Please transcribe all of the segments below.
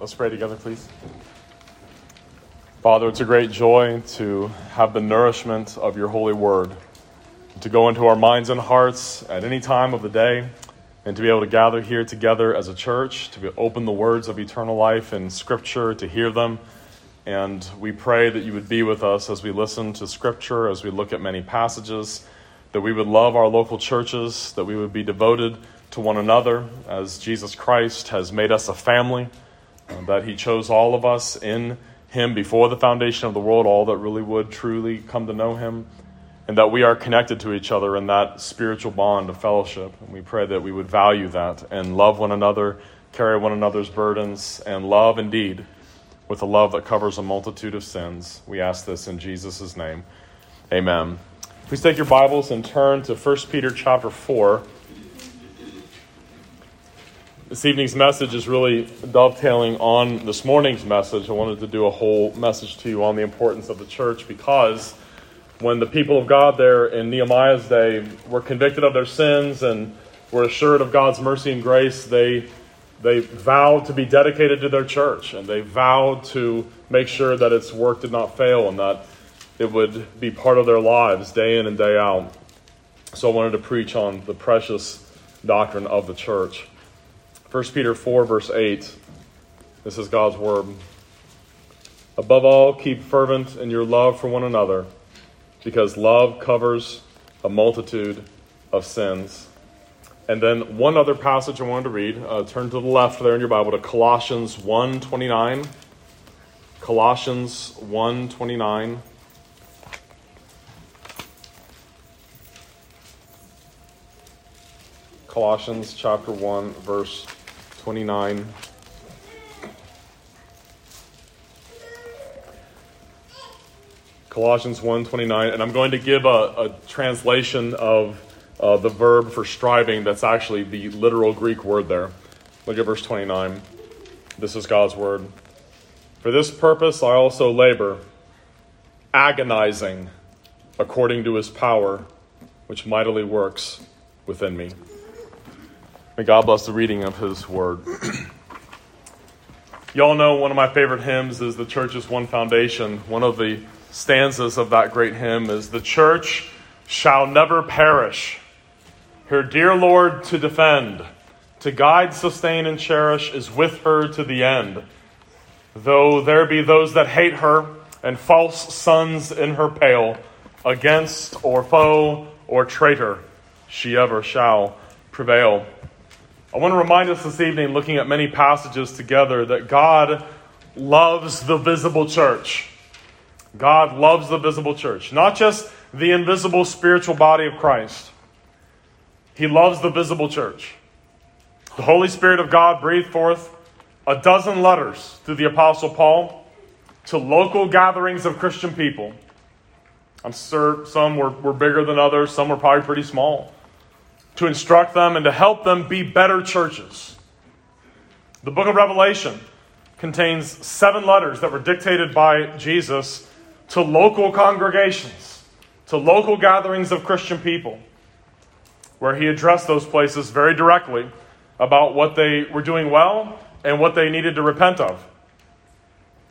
Let's pray together, please. Father, it's a great joy to have the nourishment of your holy word, to go into our minds and hearts at any time of the day, and to be able to gather here together as a church, to open the words of eternal life in Scripture, to hear them. And we pray that you would be with us as we listen to Scripture, as we look at many passages, that we would love our local churches, that we would be devoted to one another as Jesus Christ has made us a family Uh, that He chose all of us in Him before the foundation of the world, all that really would truly come to know Him, and that we are connected to each other in that spiritual bond of fellowship. And we pray that we would value that and love one another, carry one another's burdens, and love indeed with a love that covers a multitude of sins. We ask this in Jesus' name. Amen. Please take your Bibles and turn to 1 Peter chapter 4. This evening's message is really dovetailing on this morning's message. I wanted to do a whole message to you on the importance of the church because when the people of God there in Nehemiah's day were convicted of their sins and were assured of God's mercy and grace, they, they vowed to be dedicated to their church and they vowed to make sure that its work did not fail and that it would be part of their lives day in and day out. So I wanted to preach on the precious doctrine of the church. 1 Peter 4, verse 8. This is God's word. Above all, keep fervent in your love for one another, because love covers a multitude of sins. And then one other passage I wanted to read. Uh, turn to the left there in your Bible to Colossians 1.29. Colossians 1.29. Colossians chapter 1, verse 29. Colossians 1:29 and I'm going to give a, a translation of uh, the verb for striving that's actually the literal Greek word there. Look at verse 29. This is God's word. For this purpose I also labor, agonizing according to his power, which mightily works within me. May God bless the reading of His Word. Y'all know one of my favorite hymns is The Church is One Foundation. One of the stanzas of that great hymn is The church shall never perish, her dear Lord to defend, to guide, sustain, and cherish is with her to the end. Though there be those that hate her and false sons in her pale, against or foe or traitor, she ever shall prevail. I want to remind us this evening, looking at many passages together, that God loves the visible church. God loves the visible church, not just the invisible spiritual body of Christ. He loves the visible church. The Holy Spirit of God breathed forth a dozen letters through the Apostle Paul to local gatherings of Christian people. I'm sure some were, were bigger than others, some were probably pretty small to instruct them and to help them be better churches. The book of Revelation contains seven letters that were dictated by Jesus to local congregations, to local gatherings of Christian people, where he addressed those places very directly about what they were doing well and what they needed to repent of.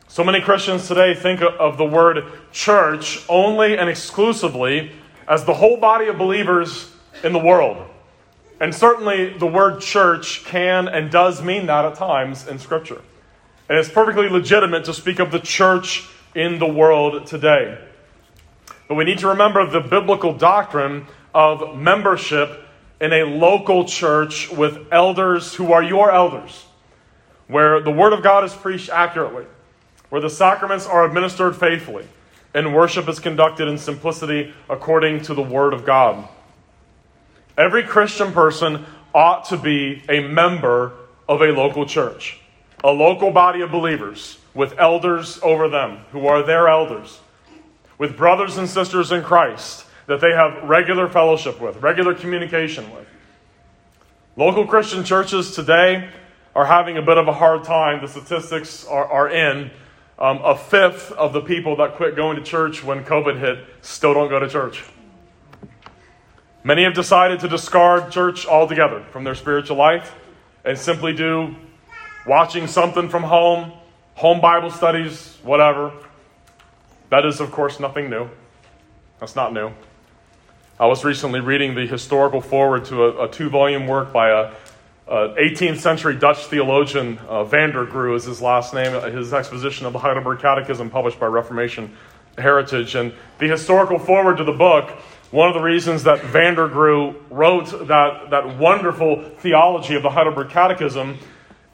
So many Christians today think of the word church only and exclusively as the whole body of believers in the world. And certainly the word church can and does mean that at times in Scripture. And it's perfectly legitimate to speak of the church in the world today. But we need to remember the biblical doctrine of membership in a local church with elders who are your elders, where the Word of God is preached accurately, where the sacraments are administered faithfully, and worship is conducted in simplicity according to the Word of God. Every Christian person ought to be a member of a local church, a local body of believers with elders over them who are their elders, with brothers and sisters in Christ that they have regular fellowship with, regular communication with. Local Christian churches today are having a bit of a hard time. The statistics are, are in. Um, a fifth of the people that quit going to church when COVID hit still don't go to church. Many have decided to discard church altogether from their spiritual life and simply do watching something from home, home Bible studies, whatever. That is, of course, nothing new. That's not new. I was recently reading the historical foreword to a, a two volume work by a, a, 18th century Dutch theologian, uh, Van der Groe is his last name, his exposition of the Heidelberg Catechism published by Reformation Heritage. And the historical foreword to the book, one of the reasons that Van der Groe wrote that, that wonderful theology of the Heidelberg Catechism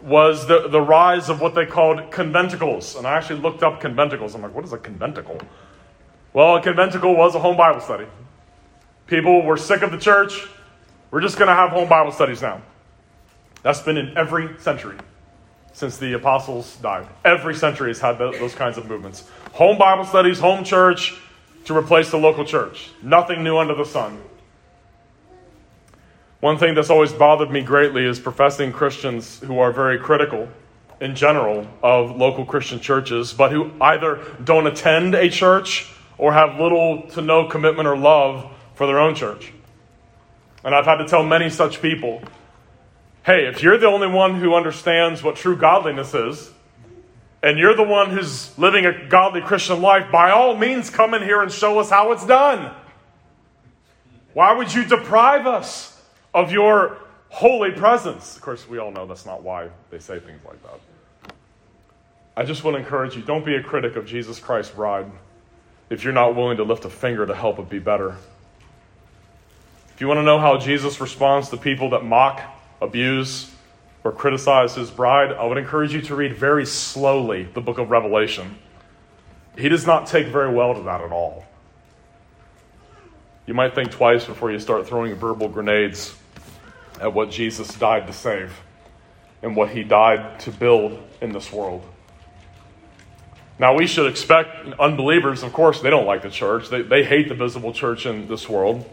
was the, the rise of what they called conventicles. And I actually looked up conventicles. I'm like, what is a conventicle? Well, a conventicle was a home Bible study. People were sick of the church. We're just going to have home Bible studies now. That's been in every century since the apostles died. Every century has had those kinds of movements. Home Bible studies, home church to replace the local church. Nothing new under the sun. One thing that's always bothered me greatly is professing Christians who are very critical in general of local Christian churches, but who either don't attend a church or have little to no commitment or love for their own church. And I've had to tell many such people hey, if you're the only one who understands what true godliness is, and you're the one who's living a godly Christian life, by all means come in here and show us how it's done. Why would you deprive us of your holy presence? Of course, we all know that's not why they say things like that. I just want to encourage you don't be a critic of Jesus Christ's bride if you're not willing to lift a finger to help it be better. If you want to know how Jesus responds to people that mock, abuse, or criticize his bride, I would encourage you to read very slowly the book of Revelation. He does not take very well to that at all. You might think twice before you start throwing verbal grenades at what Jesus died to save and what he died to build in this world. Now, we should expect unbelievers, of course, they don't like the church. They, they hate the visible church in this world.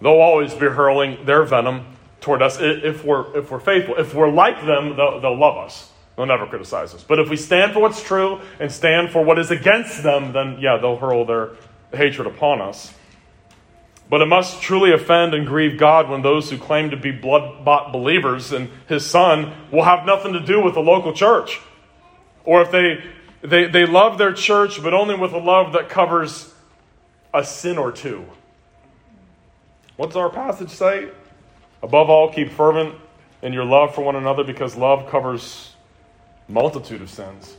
They'll always be hurling their venom toward us if we're, if we're faithful. If we're like them, they'll, they'll love us. They'll never criticize us. But if we stand for what's true and stand for what is against them, then yeah, they'll hurl their hatred upon us. But it must truly offend and grieve God when those who claim to be blood bought believers in His Son will have nothing to do with the local church. Or if they, they, they love their church, but only with a love that covers a sin or two. What's our passage say? Above all, keep fervent in your love for one another because love covers multitude of sins.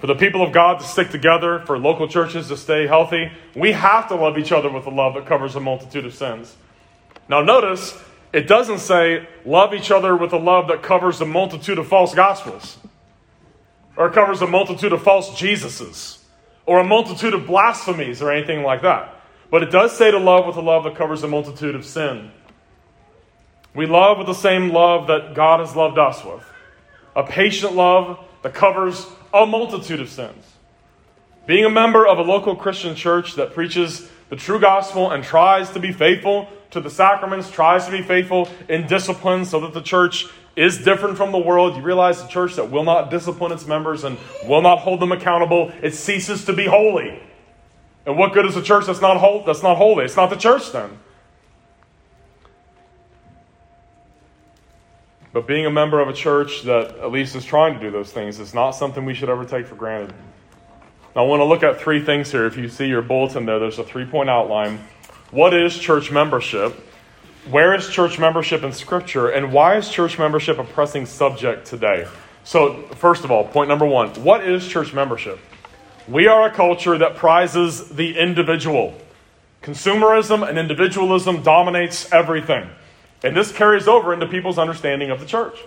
For the people of God to stick together, for local churches to stay healthy, we have to love each other with a love that covers a multitude of sins. Now, notice it doesn't say love each other with a love that covers a multitude of false gospels, or covers a multitude of false Jesuses, or a multitude of blasphemies, or anything like that. But it does say to love with a love that covers a multitude of sin. We love with the same love that God has loved us with a patient love that covers a multitude of sins. Being a member of a local Christian church that preaches the true gospel and tries to be faithful to the sacraments, tries to be faithful in discipline so that the church is different from the world. You realize the church that will not discipline its members and will not hold them accountable, it ceases to be holy. And what good is a church that's not, that's not holy? It's not the church then. But being a member of a church that at least is trying to do those things is not something we should ever take for granted. Now, I want to look at three things here. If you see your bulletin there, there's a three point outline. What is church membership? Where is church membership in Scripture? And why is church membership a pressing subject today? So, first of all, point number one what is church membership? We are a culture that prizes the individual. Consumerism and individualism dominates everything. And this carries over into people's understanding of the church.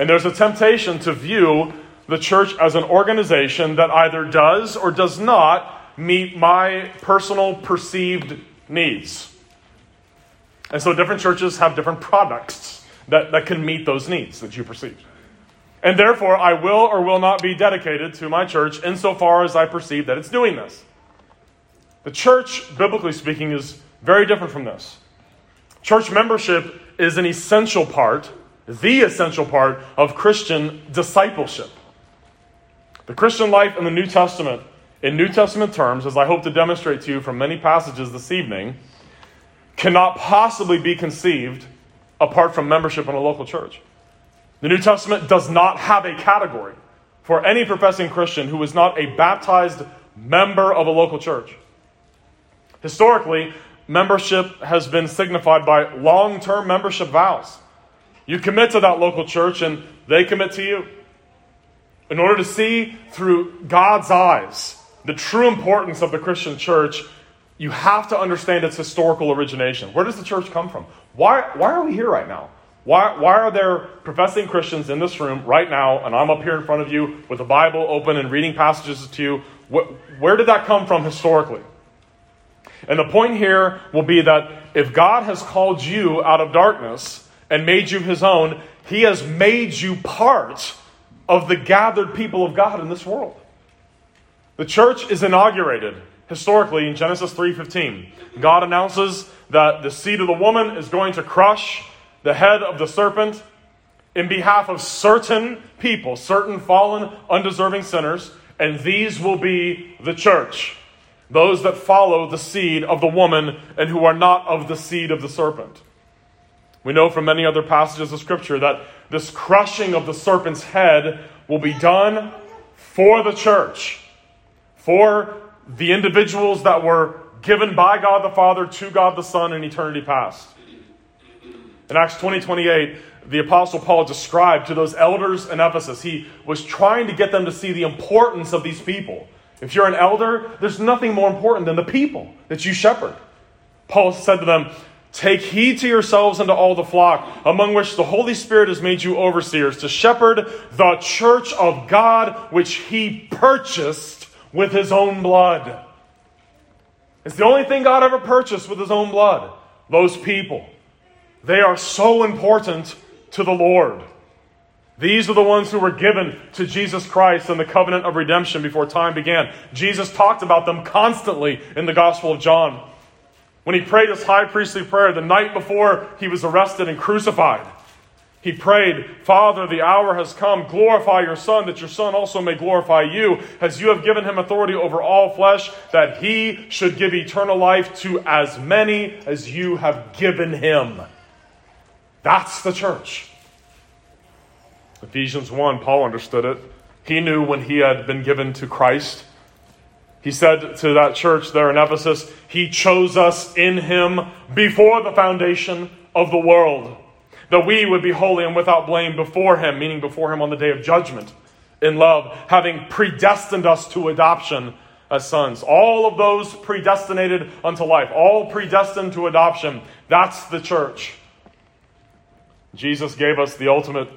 And there's a temptation to view the church as an organization that either does or does not meet my personal perceived needs. And so different churches have different products that, that can meet those needs that you perceive. And therefore, I will or will not be dedicated to my church insofar as I perceive that it's doing this. The church, biblically speaking, is very different from this. Church membership is an essential part, the essential part of Christian discipleship. The Christian life in the New Testament, in New Testament terms, as I hope to demonstrate to you from many passages this evening, cannot possibly be conceived apart from membership in a local church. The New Testament does not have a category for any professing Christian who is not a baptized member of a local church. Historically, membership has been signified by long term membership vows. You commit to that local church and they commit to you. In order to see through God's eyes the true importance of the Christian church, you have to understand its historical origination. Where does the church come from? Why, why are we here right now? Why, why are there professing Christians in this room right now, and I'm up here in front of you with the Bible open and reading passages to you? where did that come from historically? And the point here will be that if God has called you out of darkness and made you his own, he has made you part of the gathered people of God in this world. The church is inaugurated historically in Genesis 3:15. God announces that the seed of the woman is going to crush the head of the serpent in behalf of certain people, certain fallen undeserving sinners, and these will be the church those that follow the seed of the woman and who are not of the seed of the serpent. We know from many other passages of Scripture that this crushing of the serpent's head will be done for the church, for the individuals that were given by God the Father to God the Son in eternity past. In Acts 20 28, the Apostle Paul described to those elders in Ephesus, he was trying to get them to see the importance of these people if you're an elder, there's nothing more important than the people that you shepherd. Paul said to them, Take heed to yourselves and to all the flock, among which the Holy Spirit has made you overseers, to shepherd the church of God, which he purchased with his own blood. It's the only thing God ever purchased with his own blood. Those people. They are so important to the Lord. These are the ones who were given to Jesus Christ in the covenant of redemption before time began. Jesus talked about them constantly in the Gospel of John. When he prayed his high priestly prayer the night before he was arrested and crucified, he prayed, Father, the hour has come. Glorify your Son, that your Son also may glorify you, as you have given him authority over all flesh, that he should give eternal life to as many as you have given him. That's the church. Ephesians 1, Paul understood it. He knew when he had been given to Christ. He said to that church there in Ephesus, He chose us in Him before the foundation of the world, that we would be holy and without blame before Him, meaning before Him on the day of judgment, in love, having predestined us to adoption as sons. All of those predestinated unto life, all predestined to adoption. That's the church. Jesus gave us the ultimate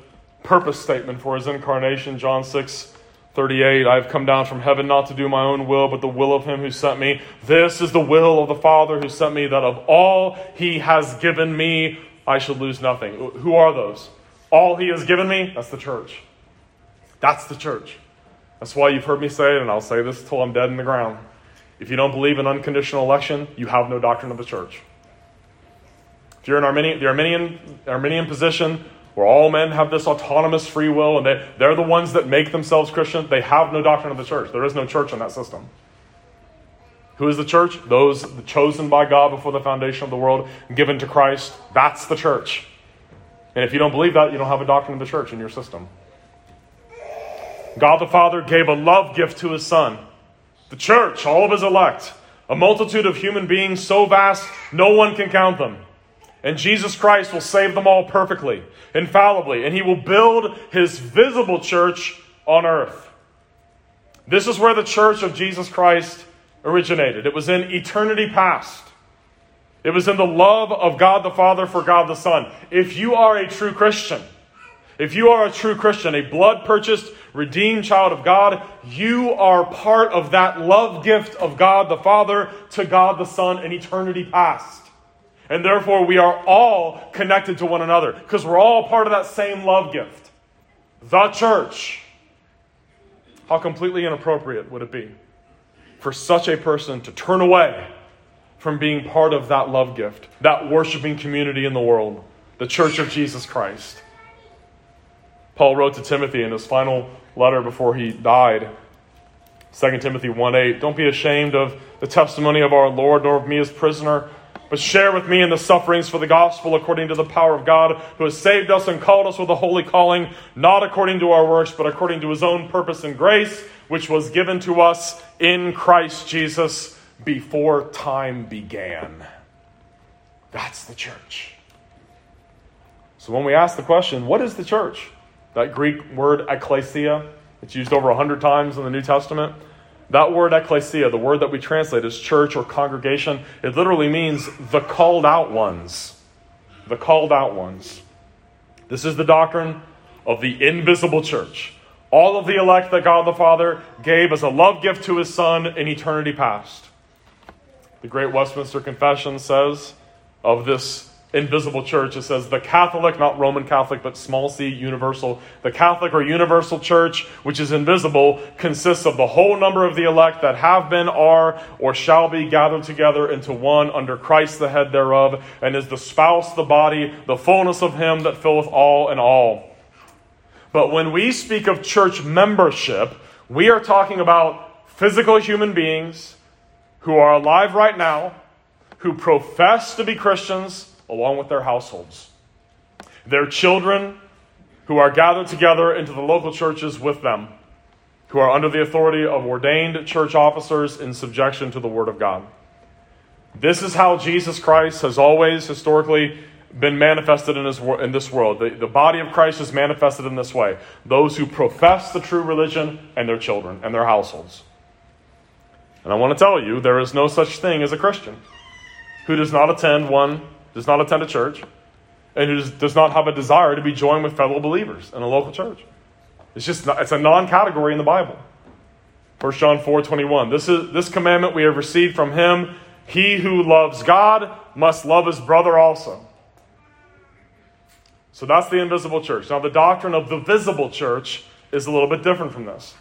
purpose statement for his incarnation, John 6 38. I have come down from heaven not to do my own will, but the will of him who sent me. This is the will of the Father who sent me, that of all he has given me, I should lose nothing. Who are those? All he has given me? That's the church. That's the church. That's why you've heard me say it, and I'll say this till I'm dead in the ground. If you don't believe in unconditional election, you have no doctrine of the church. If you're in Arminian, the Arminian, Arminian position, where all men have this autonomous free will and they, they're the ones that make themselves Christian, they have no doctrine of the church. There is no church in that system. Who is the church? Those chosen by God before the foundation of the world, given to Christ. That's the church. And if you don't believe that, you don't have a doctrine of the church in your system. God the Father gave a love gift to his Son, the church, all of his elect, a multitude of human beings so vast no one can count them. And Jesus Christ will save them all perfectly, infallibly, and he will build his visible church on earth. This is where the church of Jesus Christ originated. It was in eternity past. It was in the love of God the Father for God the Son. If you are a true Christian, if you are a true Christian, a blood purchased, redeemed child of God, you are part of that love gift of God the Father to God the Son in eternity past. And therefore, we are all connected to one another because we're all part of that same love gift. The church. How completely inappropriate would it be for such a person to turn away from being part of that love gift, that worshiping community in the world, the church of Jesus Christ? Paul wrote to Timothy in his final letter before he died. 2 Timothy 1 8. Don't be ashamed of the testimony of our Lord, nor of me as prisoner but share with me in the sufferings for the gospel according to the power of God, who has saved us and called us with a holy calling, not according to our works, but according to his own purpose and grace, which was given to us in Christ Jesus before time began. That's the church. So when we ask the question, what is the church? That Greek word ecclesia, it's used over 100 times in the New Testament. That word ecclesia, the word that we translate as church or congregation, it literally means the called out ones. The called out ones. This is the doctrine of the invisible church. All of the elect that God the Father gave as a love gift to his Son in eternity past. The Great Westminster Confession says of this invisible church. It says the Catholic, not Roman Catholic, but small c, universal. The Catholic or universal church, which is invisible, consists of the whole number of the elect that have been, are, or shall be gathered together into one under Christ the head thereof, and is the spouse, the body, the fullness of him that filleth all in all. But when we speak of church membership, we are talking about physical human beings who are alive right now, who profess to be Christians, along with their households. Their children who are gathered together into the local churches with them, who are under the authority of ordained church officers in subjection to the Word of God. This is how Jesus Christ has always historically been manifested in, his, in this world. The, the body of Christ is manifested in this way those who profess the true religion and their children and their households. And I want to tell you, there is no such thing as a Christian who does not attend one does not attend a church, and who does not have a desire to be joined with fellow believers in a local church. It's just not, it's a non-category in the Bible. 1 John 4 21. This is this commandment we have received from him. He who loves God must love his brother also. So that's the invisible church. Now, the doctrine of the visible church is a little bit different from this.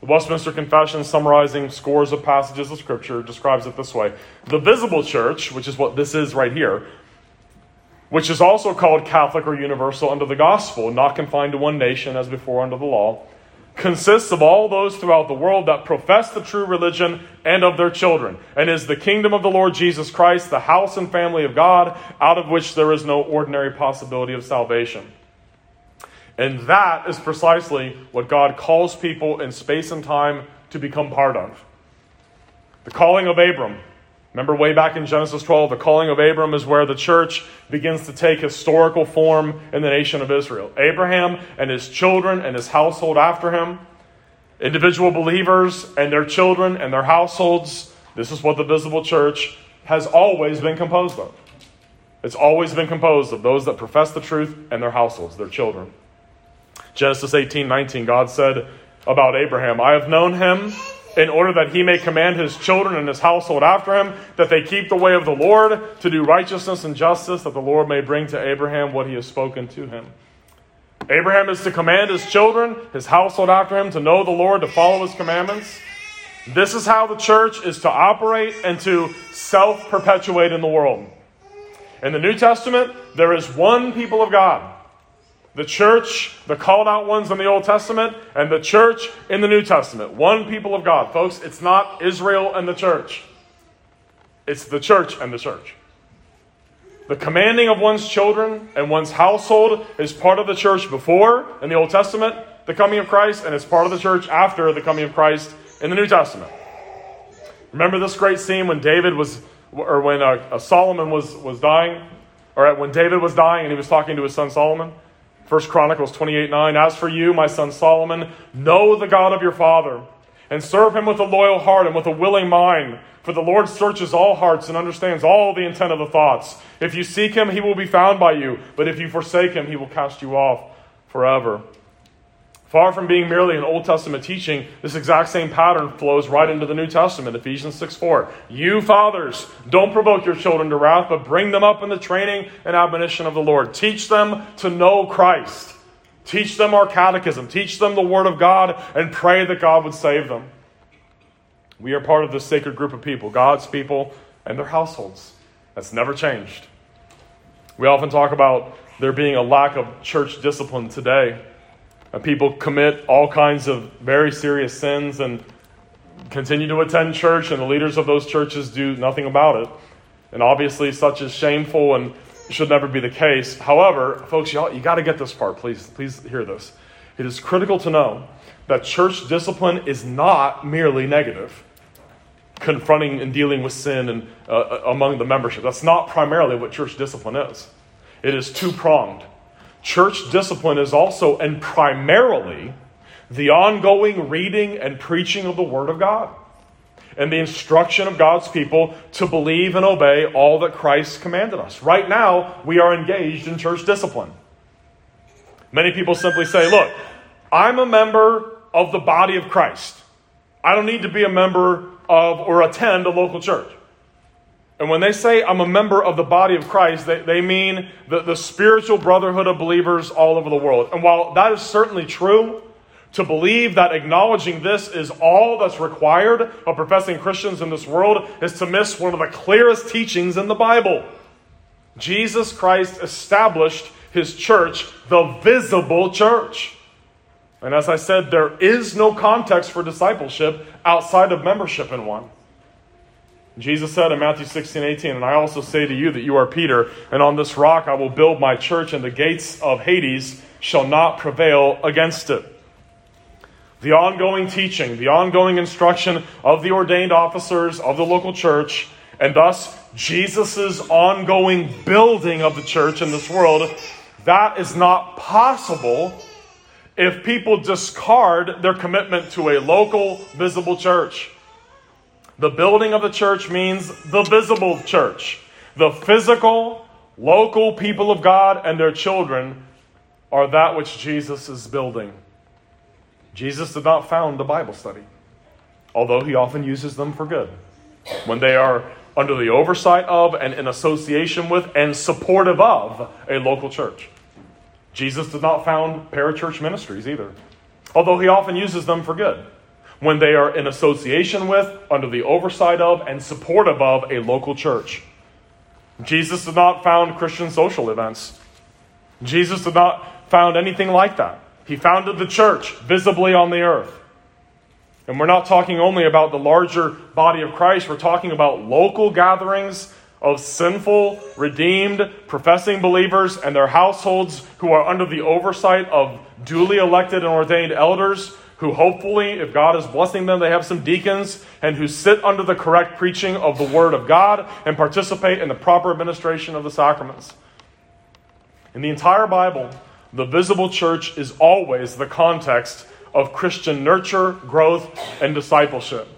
The Westminster Confession, summarizing scores of passages of Scripture, describes it this way The visible church, which is what this is right here, which is also called Catholic or universal under the gospel, not confined to one nation as before under the law, consists of all those throughout the world that profess the true religion and of their children, and is the kingdom of the Lord Jesus Christ, the house and family of God, out of which there is no ordinary possibility of salvation. And that is precisely what God calls people in space and time to become part of. The calling of Abram. Remember, way back in Genesis 12, the calling of Abram is where the church begins to take historical form in the nation of Israel. Abraham and his children and his household after him, individual believers and their children and their households. This is what the visible church has always been composed of. It's always been composed of those that profess the truth and their households, their children. Genesis 18 19, God said about Abraham, I have known him in order that he may command his children and his household after him, that they keep the way of the Lord to do righteousness and justice, that the Lord may bring to Abraham what he has spoken to him. Abraham is to command his children, his household after him, to know the Lord, to follow his commandments. This is how the church is to operate and to self perpetuate in the world. In the New Testament, there is one people of God the church, the called out ones in the Old Testament, and the church in the New Testament. One people of God. Folks, it's not Israel and the church, it's the church and the church. The commanding of one's children and one's household is part of the church before, in the Old Testament, the coming of Christ, and it's part of the church after the coming of Christ in the New Testament. Remember this great scene when David was, or when uh, uh, Solomon was, was dying, or when David was dying and he was talking to his son Solomon? First Chronicles 28 9. As for you, my son Solomon, know the God of your father, and serve him with a loyal heart and with a willing mind. For the Lord searches all hearts and understands all the intent of the thoughts. If you seek him, he will be found by you, but if you forsake him, he will cast you off forever. Far from being merely an Old Testament teaching, this exact same pattern flows right into the New Testament, Ephesians 6 4. You fathers, don't provoke your children to wrath, but bring them up in the training and admonition of the Lord. Teach them to know Christ. Teach them our catechism. Teach them the Word of God and pray that God would save them. We are part of this sacred group of people, God's people and their households. That's never changed. We often talk about there being a lack of church discipline today. And people commit all kinds of very serious sins and continue to attend church, and the leaders of those churches do nothing about it. And obviously, such is shameful and should never be the case. However, folks, y'all, you got to get this part. Please, please hear this. It is critical to know that church discipline is not merely negative, confronting and dealing with sin and, uh, uh among the membership. That's not primarily what church discipline is. It is two pronged. Church discipline is also and primarily the ongoing reading and preaching of the Word of God and the instruction of God's people to believe and obey all that Christ commanded us. Right now, we are engaged in church discipline. Many people simply say, Look, I'm a member of the body of Christ. I don't need to be a member of or attend a local church. And when they say I'm a member of the body of Christ, they, they mean the, the spiritual brotherhood of believers all over the world. And while that is certainly true, to believe that acknowledging this is all that's required of professing Christians in this world is to miss one of the clearest teachings in the Bible. Jesus Christ established his church, the visible church. And as I said, there is no context for discipleship outside of membership in one. Jesus said in Matthew 16, 18, And I also say to you that you are Peter, and on this rock I will build my church, and the gates of Hades shall not prevail against it the ongoing teaching, the ongoing instruction of the ordained officers of the local church, and thus Jesus' ongoing building of the church in this world, that is not possible if people discard their commitment to a local, visible church. The building of the church means the visible church. The physical, local people of God and their children are that which Jesus is building. Jesus did not found the Bible study, although he often uses them for good. When they are under the oversight of and in association with and supportive of a local church. Jesus did not found parachurch ministries either, although he often uses them for good. When they are in association with, under the oversight of, and supportive of a local church. Jesus did not found Christian social events. Jesus did not found anything like that. He founded the church visibly on the earth. And we're not talking only about the larger body of Christ, we're talking about local gatherings of sinful, redeemed, professing believers and their households who are under the oversight of duly elected and ordained elders who hopefully, if God is blessing them, they have some deacons and who sit under the correct preaching of the Word of God and participate in the proper administration of the sacraments. In the entire Bible, the visible church is always the context of Christian nurture, growth, and discipleship.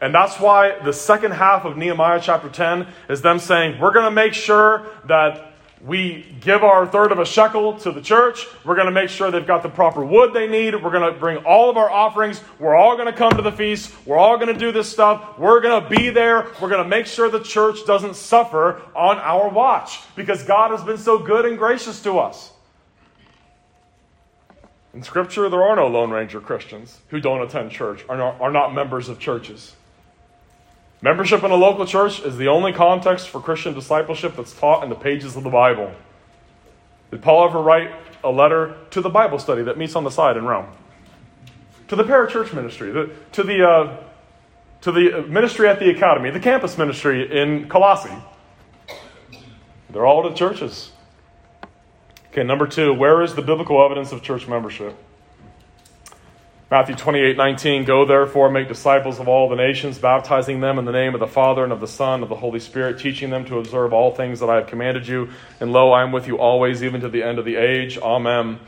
And that's why the second half of Nehemiah chapter 10 is them saying, We're going to make sure that we give our third of a shekel to the church. We're going to make sure they've got the proper wood they need. We're going to bring all of our offerings. We're all going to come to the feast. We're all going to do this stuff. We're going to be there. We're going to make sure the church doesn't suffer on our watch because God has been so good and gracious to us. In Scripture, there are no Lone Ranger Christians who don't attend church, are not, are not members of churches. Membership in a local church is the only context for Christian discipleship that's taught in the pages of the Bible. Did Paul ever write a letter to the Bible study that meets on the side in Rome? To the parachurch ministry, the, to, the, uh, to the ministry at the academy, the campus ministry in Colossae? They're all to churches. Okay, number two, where is the biblical evidence of church membership? Matthew 28 19, go therefore, make disciples of all the nations, baptizing them in the name of the Father and of the Son and of the Holy Spirit, teaching them to observe all things that I have commanded you. And lo, I am with you always, even to the end of the age. Amen.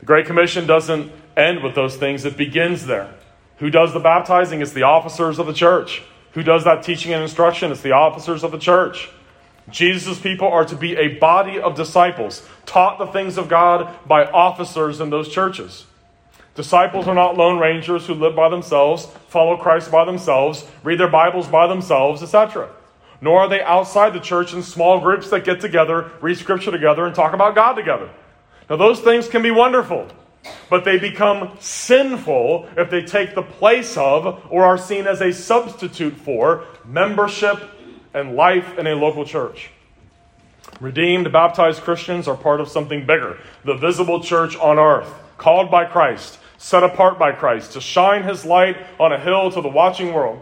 The Great Commission doesn't end with those things, it begins there. Who does the baptizing? It's the officers of the church. Who does that teaching and instruction? It's the officers of the church. Jesus' people are to be a body of disciples, taught the things of God by officers in those churches. Disciples are not lone rangers who live by themselves, follow Christ by themselves, read their Bibles by themselves, etc. Nor are they outside the church in small groups that get together, read Scripture together, and talk about God together. Now, those things can be wonderful, but they become sinful if they take the place of or are seen as a substitute for membership and life in a local church. Redeemed, baptized Christians are part of something bigger the visible church on earth, called by Christ, set apart by Christ, to shine his light on a hill to the watching world.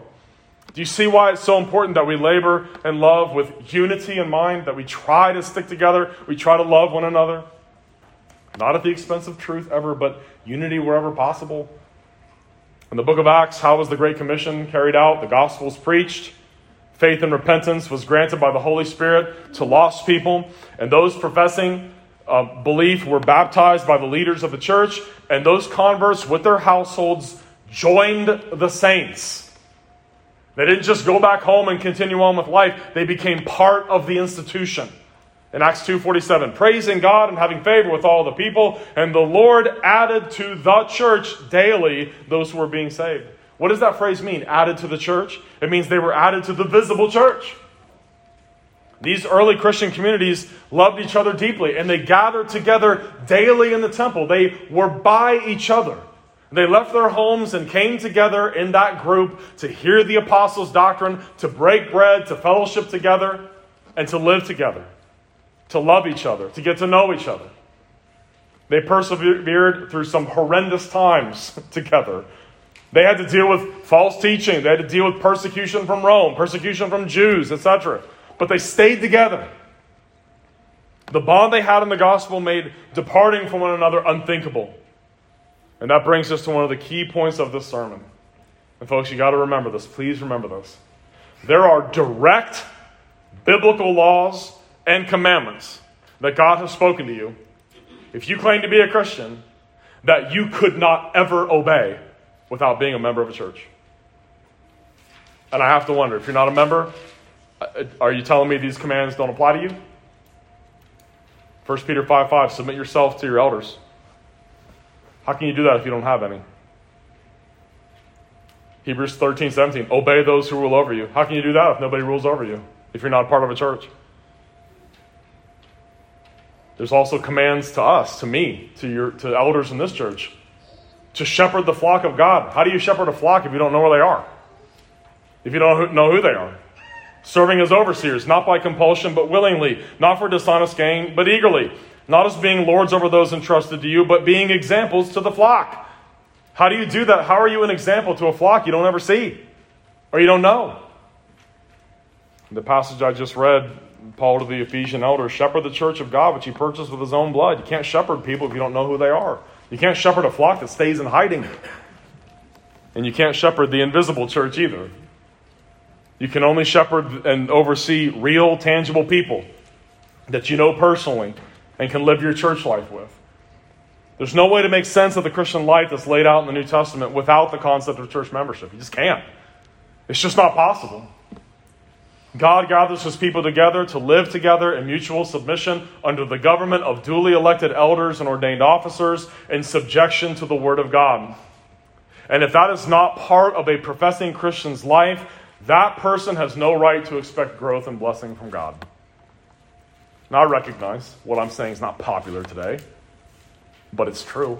Do you see why it's so important that we labor and love with unity in mind, that we try to stick together, we try to love one another? Not at the expense of truth ever, but unity wherever possible. In the book of Acts, how was the Great Commission carried out? The gospel was preached. Faith and repentance was granted by the Holy Spirit to lost people. And those professing uh, belief were baptized by the leaders of the church. And those converts with their households joined the saints. They didn't just go back home and continue on with life, they became part of the institution in Acts 2:47, praising God and having favor with all the people, and the Lord added to the church daily those who were being saved. What does that phrase mean? Added to the church? It means they were added to the visible church. These early Christian communities loved each other deeply and they gathered together daily in the temple. They were by each other. They left their homes and came together in that group to hear the apostles' doctrine, to break bread, to fellowship together, and to live together to love each other, to get to know each other. They persevered through some horrendous times together. They had to deal with false teaching, they had to deal with persecution from Rome, persecution from Jews, etc. But they stayed together. The bond they had in the gospel made departing from one another unthinkable. And that brings us to one of the key points of this sermon. And folks, you got to remember this. Please remember this. There are direct biblical laws and commandments that God has spoken to you, if you claim to be a Christian, that you could not ever obey without being a member of a church. And I have to wonder if you're not a member, Uh, are you telling me these commands don't apply to you? 1 Peter 5 5, submit yourself to your elders. How can you do that if you don't have any? Hebrews 13 17, obey those who rule over you. How can you do that if nobody rules over you, if you're not part of a church? There's also commands to us, to me, to your to elders in this church, to shepherd the flock of God. How do you shepherd a flock if you don't know where they are? If you don't know who they are? Serving as overseers, not by compulsion, but willingly, not for dishonest gain, but eagerly, not as being lords over those entrusted to you, but being examples to the flock. How do you do that? How are you an example to a flock you don't ever see or you don't know? The passage I just read Paul to the Ephesian elders, shepherd the church of God, which he purchased with his own blood. You can't shepherd people if you don't know who they are. You can't shepherd a flock that stays in hiding. And you can't shepherd the invisible church either. You can only shepherd and oversee real, tangible people that you know personally and can live your church life with. There's no way to make sense of the Christian life that's laid out in the New Testament without the concept of church membership. You just can't. It's just not possible. God gathers his people together to live together in mutual submission under the government of duly elected elders and ordained officers in subjection to the Word of God. And if that is not part of a professing Christian's life, that person has no right to expect growth and blessing from God. Now, I recognize what I'm saying is not popular today, but it's true.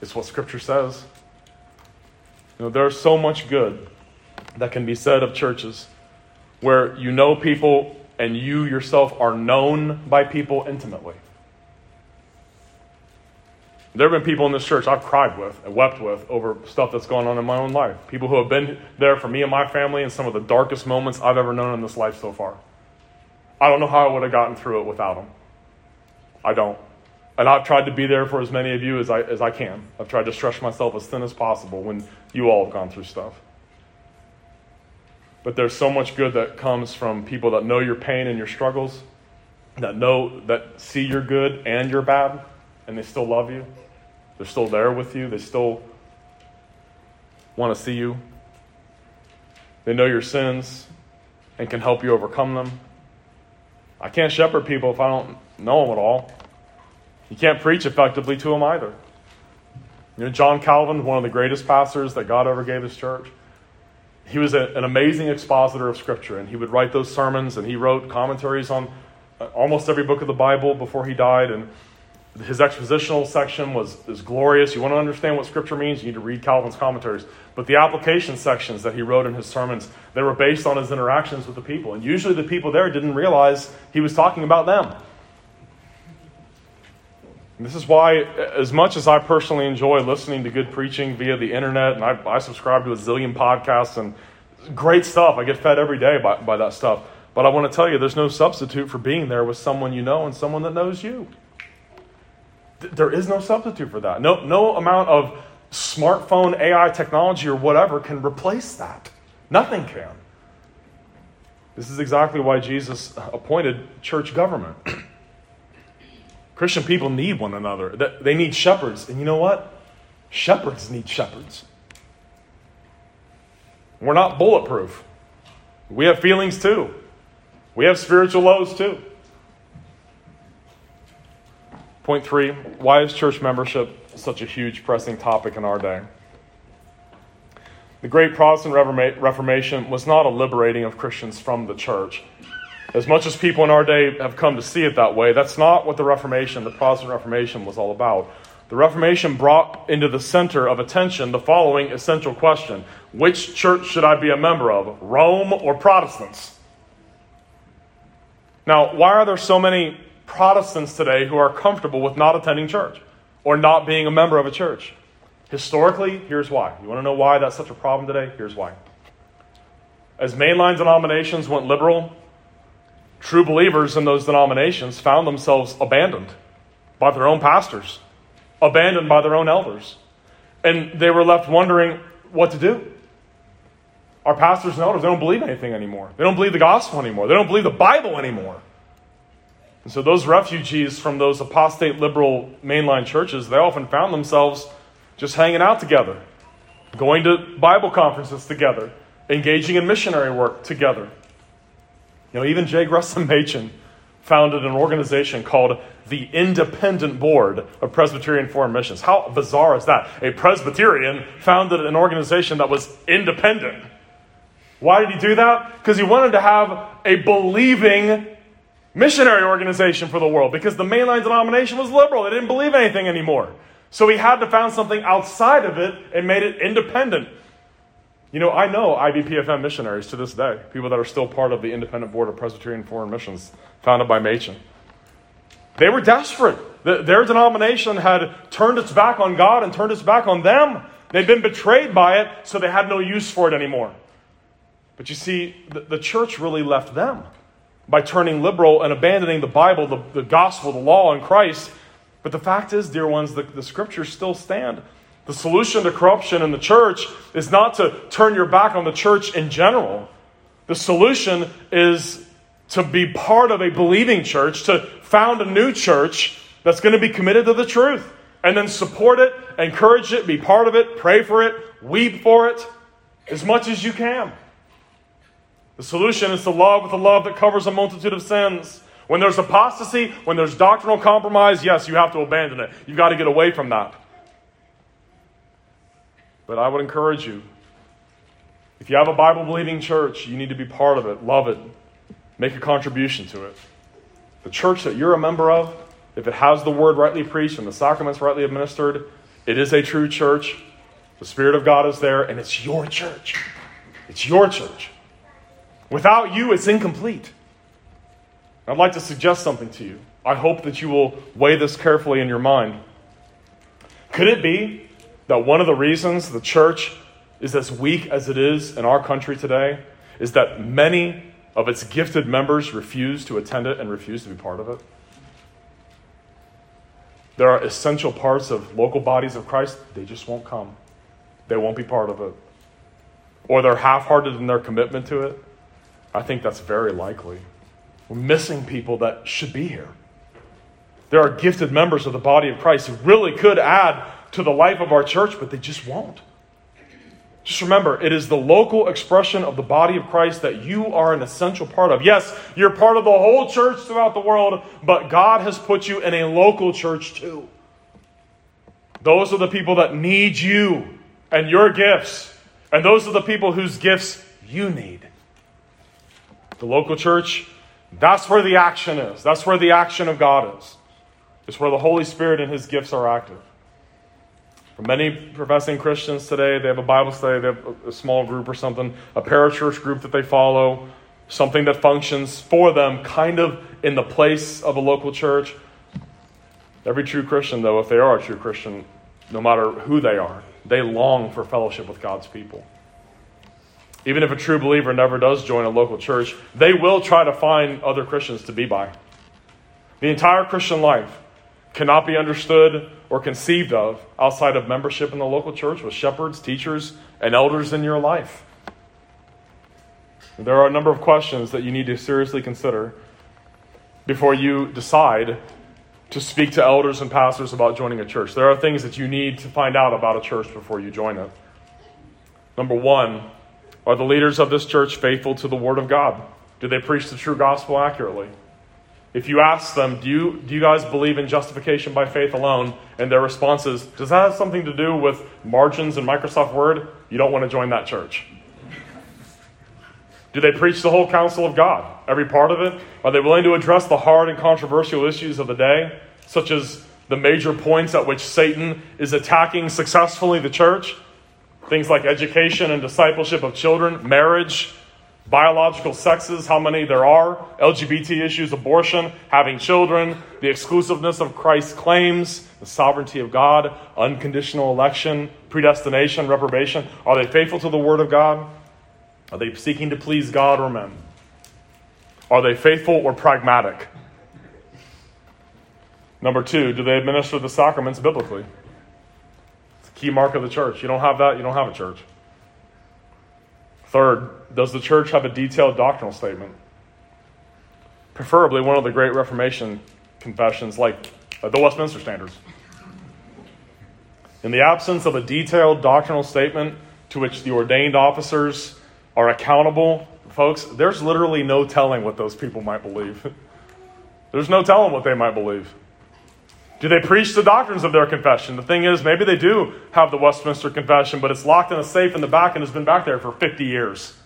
It's what Scripture says. You know, there's so much good that can be said of churches where you know people and you yourself are known by people intimately. There have been people in this church I've cried with and wept with over stuff that's gone on in my own life. People who have been there for me and my family in some of the darkest moments I've ever known in this life so far. I don't know how I would have gotten through it without them. I don't. And I've tried to be there for as many of you as I, as I can. I've tried to stretch myself as thin as possible when you all have gone through stuff. But there's so much good that comes from people that know your pain and your struggles, that know, that see your good and your bad, and they still love you. They're still there with you. They still want to see you. They know your sins and can help you overcome them. I can't shepherd people if I don't know them at all. You can't preach effectively to them either. You know, John Calvin, one of the greatest pastors that God ever gave his church, he was a, an amazing expositor of Scripture, and he would write those sermons, and he wrote commentaries on uh, almost every book of the Bible before he died. And his expositional section was is glorious. You want to understand what Scripture means, you need to read Calvin's commentaries. But the application sections that he wrote in his sermons, they were based on his interactions with the people, and usually the people there didn't realize he was talking about them. And this is why, as much as I personally enjoy listening to good preaching via the internet, and I, I subscribe to a zillion podcasts and great stuff. I get fed every day by, by that stuff. But I want to tell you, there's no substitute for being there with someone you know and someone that knows you. There is no substitute for that. No, no amount of smartphone AI technology or whatever can replace that. Nothing can. This is exactly why Jesus appointed church government. Christian people need one another. They need shepherds. And you know what? Shepherds need shepherds. We're not bulletproof. We have feelings too. We have spiritual lows too. Point three why is church membership such a huge pressing topic in our day? The great Protestant Reformation was not a liberating of Christians from the church. As much as people in our day have come to see it that way, that's not what the Reformation, the Protestant Reformation, was all about. The Reformation brought into the center of attention the following essential question Which church should I be a member of, Rome or Protestants? Now, why are there so many Protestants today who are comfortable with not attending church or not being a member of a church? Historically, here's why. You want to know why that's such a problem today? Here's why. As mainline denominations went liberal, true believers in those denominations found themselves abandoned by their own pastors, abandoned by their own elders. And they were left wondering what to do. Our pastors and elders, they don't believe anything anymore. They don't believe the gospel anymore. They don't believe the Bible anymore. And so those refugees from those apostate liberal mainline churches, they often found themselves just hanging out together, going to Bible conferences together, engaging in missionary work together. You know, even J. Gresham Machen founded an organization called the Independent Board of Presbyterian Foreign Missions. How bizarre is that? A Presbyterian founded an organization that was independent. Why did he do that? Because he wanted to have a believing missionary organization for the world because the mainline denomination was liberal. They didn't believe anything anymore. So he had to found something outside of it and made it independent. You know, I know IBPFM missionaries to this day, people that are still part of the Independent Board of Presbyterian Foreign Missions, founded by Machen. They were desperate. Their denomination had turned its back on God and turned its back on them. They'd been betrayed by it, so they had no use for it anymore. But you see, the, the church really left them by turning liberal and abandoning the Bible, the, the gospel, the law, and Christ. But the fact is, dear ones, the, the scriptures still stand. The solution to corruption in the church is not to turn your back on the church in general. The solution is to be part of a believing church, to found a new church that's going to be committed to the truth, and then support it, encourage it, be part of it, pray for it, weep for it as much as you can. The solution is to love with a love that covers a multitude of sins. When there's apostasy, when there's doctrinal compromise, yes, you have to abandon it. You've got to get away from that. But I would encourage you if you have a Bible believing church, you need to be part of it, love it, make a contribution to it. The church that you're a member of, if it has the word rightly preached and the sacraments rightly administered, it is a true church. The Spirit of God is there, and it's your church. It's your church. Without you, it's incomplete. I'd like to suggest something to you. I hope that you will weigh this carefully in your mind. Could it be that one of the reasons the church is as weak as it is in our country today is that many of its gifted members refuse to attend it and refuse to be part of it? There are essential parts of local bodies of Christ, they just won't come. They won't be part of it. Or they're half hearted in their commitment to it. I think that's very likely. We're missing people that should be here. There are gifted members of the body of Christ who really could add to the life of our church, but they just won't. Just remember, it is the local expression of the body of Christ that you are an essential part of. Yes, you're part of the whole church throughout the world, but God has put you in a local church too. Those are the people that need you and your gifts, and those are the people whose gifts you need. The local church, that's where the action is. That's where the action of God is. It's where the Holy Spirit and His gifts are active. For many professing Christians today, they have a Bible study, they have a small group or something, a parachurch group that they follow, something that functions for them kind of in the place of a local church. Every true Christian, though, if they are a true Christian, no matter who they are, they long for fellowship with God's people. Even if a true believer never does join a local church, they will try to find other Christians to be by. The entire Christian life cannot be understood or conceived of outside of membership in the local church with shepherds, teachers, and elders in your life. There are a number of questions that you need to seriously consider before you decide to speak to elders and pastors about joining a church. There are things that you need to find out about a church before you join it. Number one, are the leaders of this church faithful to the Word of God? Do they preach the true gospel accurately? If you ask them, do you, do you guys believe in justification by faith alone? And their response is, does that have something to do with margins in Microsoft Word? You don't want to join that church. Do they preach the whole counsel of God, every part of it? Are they willing to address the hard and controversial issues of the day, such as the major points at which Satan is attacking successfully the church? Things like education and discipleship of children, marriage, biological sexes, how many there are, LGBT issues, abortion, having children, the exclusiveness of Christ's claims, the sovereignty of God, unconditional election, predestination, reprobation. Are they faithful to the Word of God? Are they seeking to please God or men? Are they faithful or pragmatic? Number two, do they administer the sacraments biblically? Key mark of the church. You don't have that, you don't have a church. Third, does the church have a detailed doctrinal statement? Preferably one of the great Reformation confessions, like uh, the Westminster Standards. In the absence of a detailed doctrinal statement to which the ordained officers are accountable, folks, there's literally no telling what those people might believe. there's no telling what they might believe. Do they preach the doctrines of their confession? The thing is, maybe they do have the Westminster Confession, but it's locked in a safe in the back and has been back there for 50 years.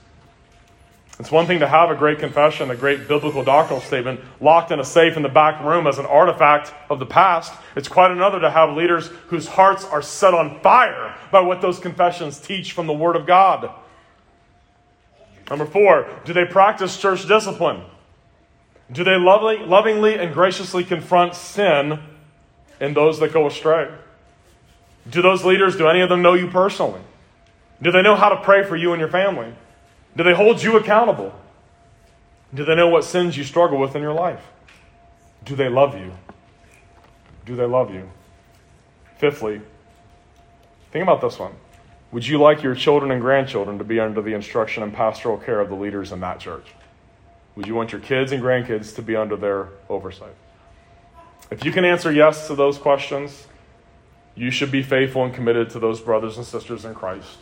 It's one thing to have a great confession, a great biblical doctrinal statement locked in a safe in the back room as an artifact of the past. It's quite another to have leaders whose hearts are set on fire by what those confessions teach from the Word of God. Number four, do they practice church discipline? Do they lovingly, lovingly and graciously confront sin in those that go astray? Do those leaders, do any of them know you personally? Do they know how to pray for you and your family? Do they hold you accountable? Do they know what sins you struggle with in your life? Do they love you? Do they love you? Fifthly, think about this one. Would you like your children and grandchildren to be under the instruction and pastoral care of the leaders in that church? Would you want your kids and grandkids to be under their oversight? If you can answer yes to those questions, you should be faithful and committed to those brothers and sisters in Christ.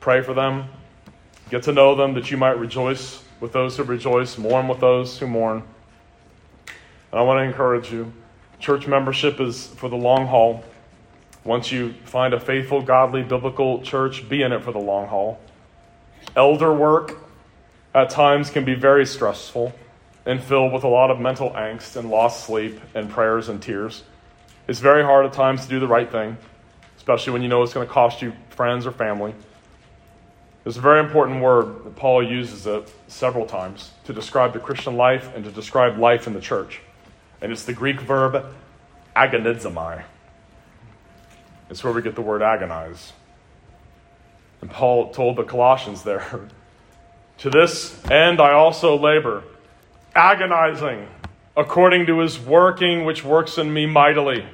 Pray for them, get to know them that you might rejoice with those who rejoice, mourn with those who mourn. And I want to encourage you church membership is for the long haul. Once you find a faithful, godly, biblical church, be in it for the long haul. Elder work at times can be very stressful and filled with a lot of mental angst and lost sleep and prayers and tears. It's very hard at times to do the right thing, especially when you know it's going to cost you friends or family. There's a very important word that Paul uses it several times to describe the Christian life and to describe life in the church. And it's the Greek verb agonizomai. It's where we get the word agonize. And Paul told the Colossians there, To this end I also labor, agonizing according to his working, which works in me mightily.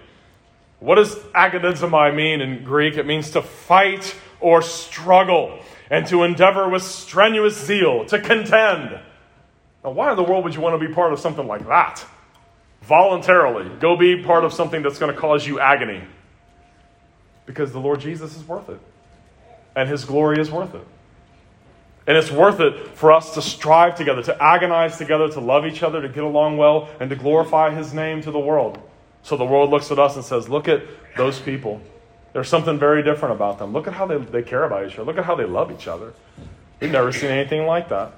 What does agonizomai mean in Greek? It means to fight or struggle, and to endeavor with strenuous zeal, to contend. Now, why in the world would you want to be part of something like that? Voluntarily, go be part of something that's going to cause you agony because the Lord Jesus is worth it. And his glory is worth it. And it's worth it for us to strive together, to agonize together, to love each other, to get along well, and to glorify his name to the world. So the world looks at us and says, Look at those people. There's something very different about them. Look at how they, they care about each other. Look at how they love each other. We've never seen anything like that.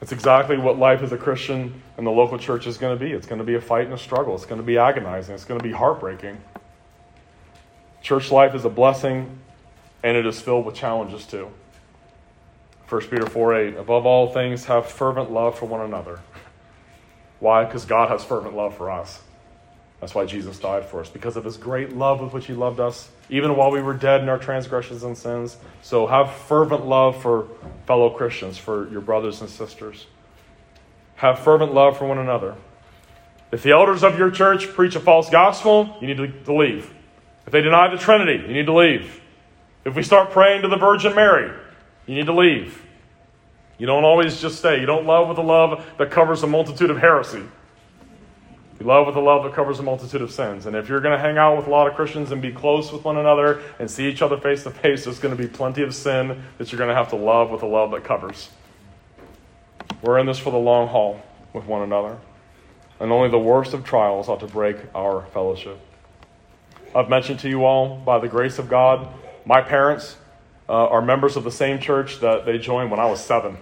It's exactly what life as a Christian in the local church is going to be. It's going to be a fight and a struggle. It's going to be agonizing. It's going to be heartbreaking. Church life is a blessing, and it is filled with challenges too. 1 Peter 4 8, above all things, have fervent love for one another. Why? Because God has fervent love for us. That's why Jesus died for us, because of his great love with which he loved us, even while we were dead in our transgressions and sins. So have fervent love for fellow Christians, for your brothers and sisters. Have fervent love for one another. If the elders of your church preach a false gospel, you need to, to leave. If they deny the Trinity, you need to leave. If we start praying to the Virgin Mary, you need to leave. You don't always just stay. You don't love with a love that covers a multitude of heresy. You love with a love that covers a multitude of sins. And if you're going to hang out with a lot of Christians and be close with one another and see each other face to face, there's going to be plenty of sin that you're going to have to love with a love that covers. We're in this for the long haul with one another. And only the worst of trials ought to break our fellowship. I've mentioned to you all, by the grace of God, my parents uh, are members of the same church that they joined when I was seven.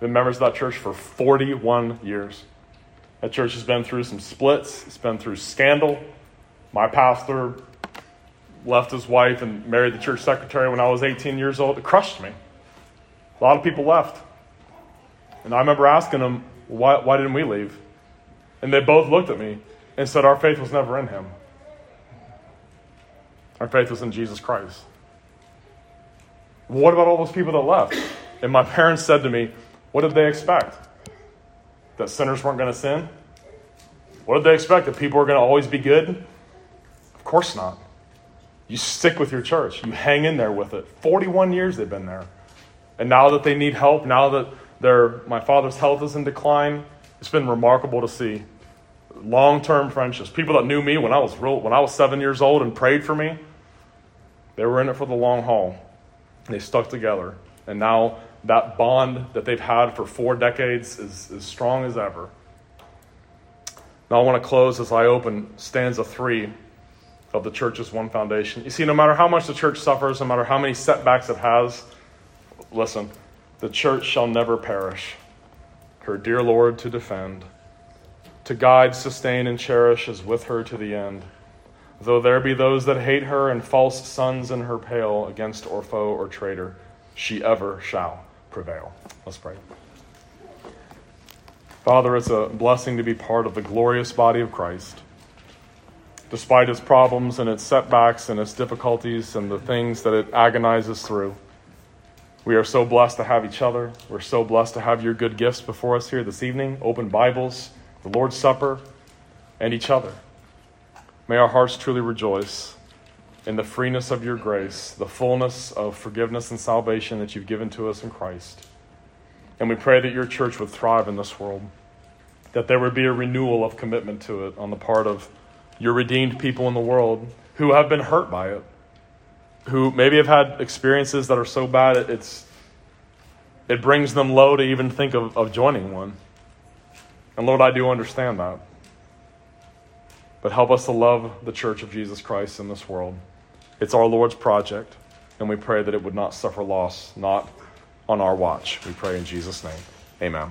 Been members of that church for 41 years. That church has been through some splits, it's been through scandal. My pastor left his wife and married the church secretary when I was 18 years old. It crushed me. A lot of people left. And I remember asking them, why, why didn't we leave? And they both looked at me and said, Our faith was never in him. Our faith was in Jesus Christ. What about all those people that left? And my parents said to me, What did they expect? that sinners weren't going to sin? What did they expect? That people were going to always be good? Of course not. You stick with your church, you hang in there with it. 41 years they've been there. And now that they need help, now that their, my father's health is in decline, it's been remarkable to see long term friendships. People that knew me when I was real, when I was seven years old and prayed for me, they were in it for the long haul. They stuck together. And now that bond that they've had for four decades is as strong as ever. Now, I want to close as I open stanza three of the church's one foundation. You see, no matter how much the church suffers, no matter how many setbacks it has, listen, the church shall never perish. Her dear Lord to defend, to guide, sustain, and cherish is with her to the end. Though there be those that hate her and false sons in her pale against or foe or traitor, she ever shall prevail. Let's pray. Father, it's a blessing to be part of the glorious body of Christ. Despite its problems and its setbacks and its difficulties and the things that it agonizes through, we are so blessed to have each other. We're so blessed to have your good gifts before us here this evening open Bibles, the Lord's Supper, and each other. May our hearts truly rejoice in the freeness of your grace, the fullness of forgiveness and salvation that you've given to us in Christ. And we pray that your church would thrive in this world, that there would be a renewal of commitment to it on the part of your redeemed people in the world who have been hurt by it, who maybe have had experiences that are so bad it's, it brings them low to even think of, of joining one. And Lord, I do understand that. But help us to love the church of Jesus Christ in this world. It's our Lord's project, and we pray that it would not suffer loss, not on our watch. We pray in Jesus' name. Amen.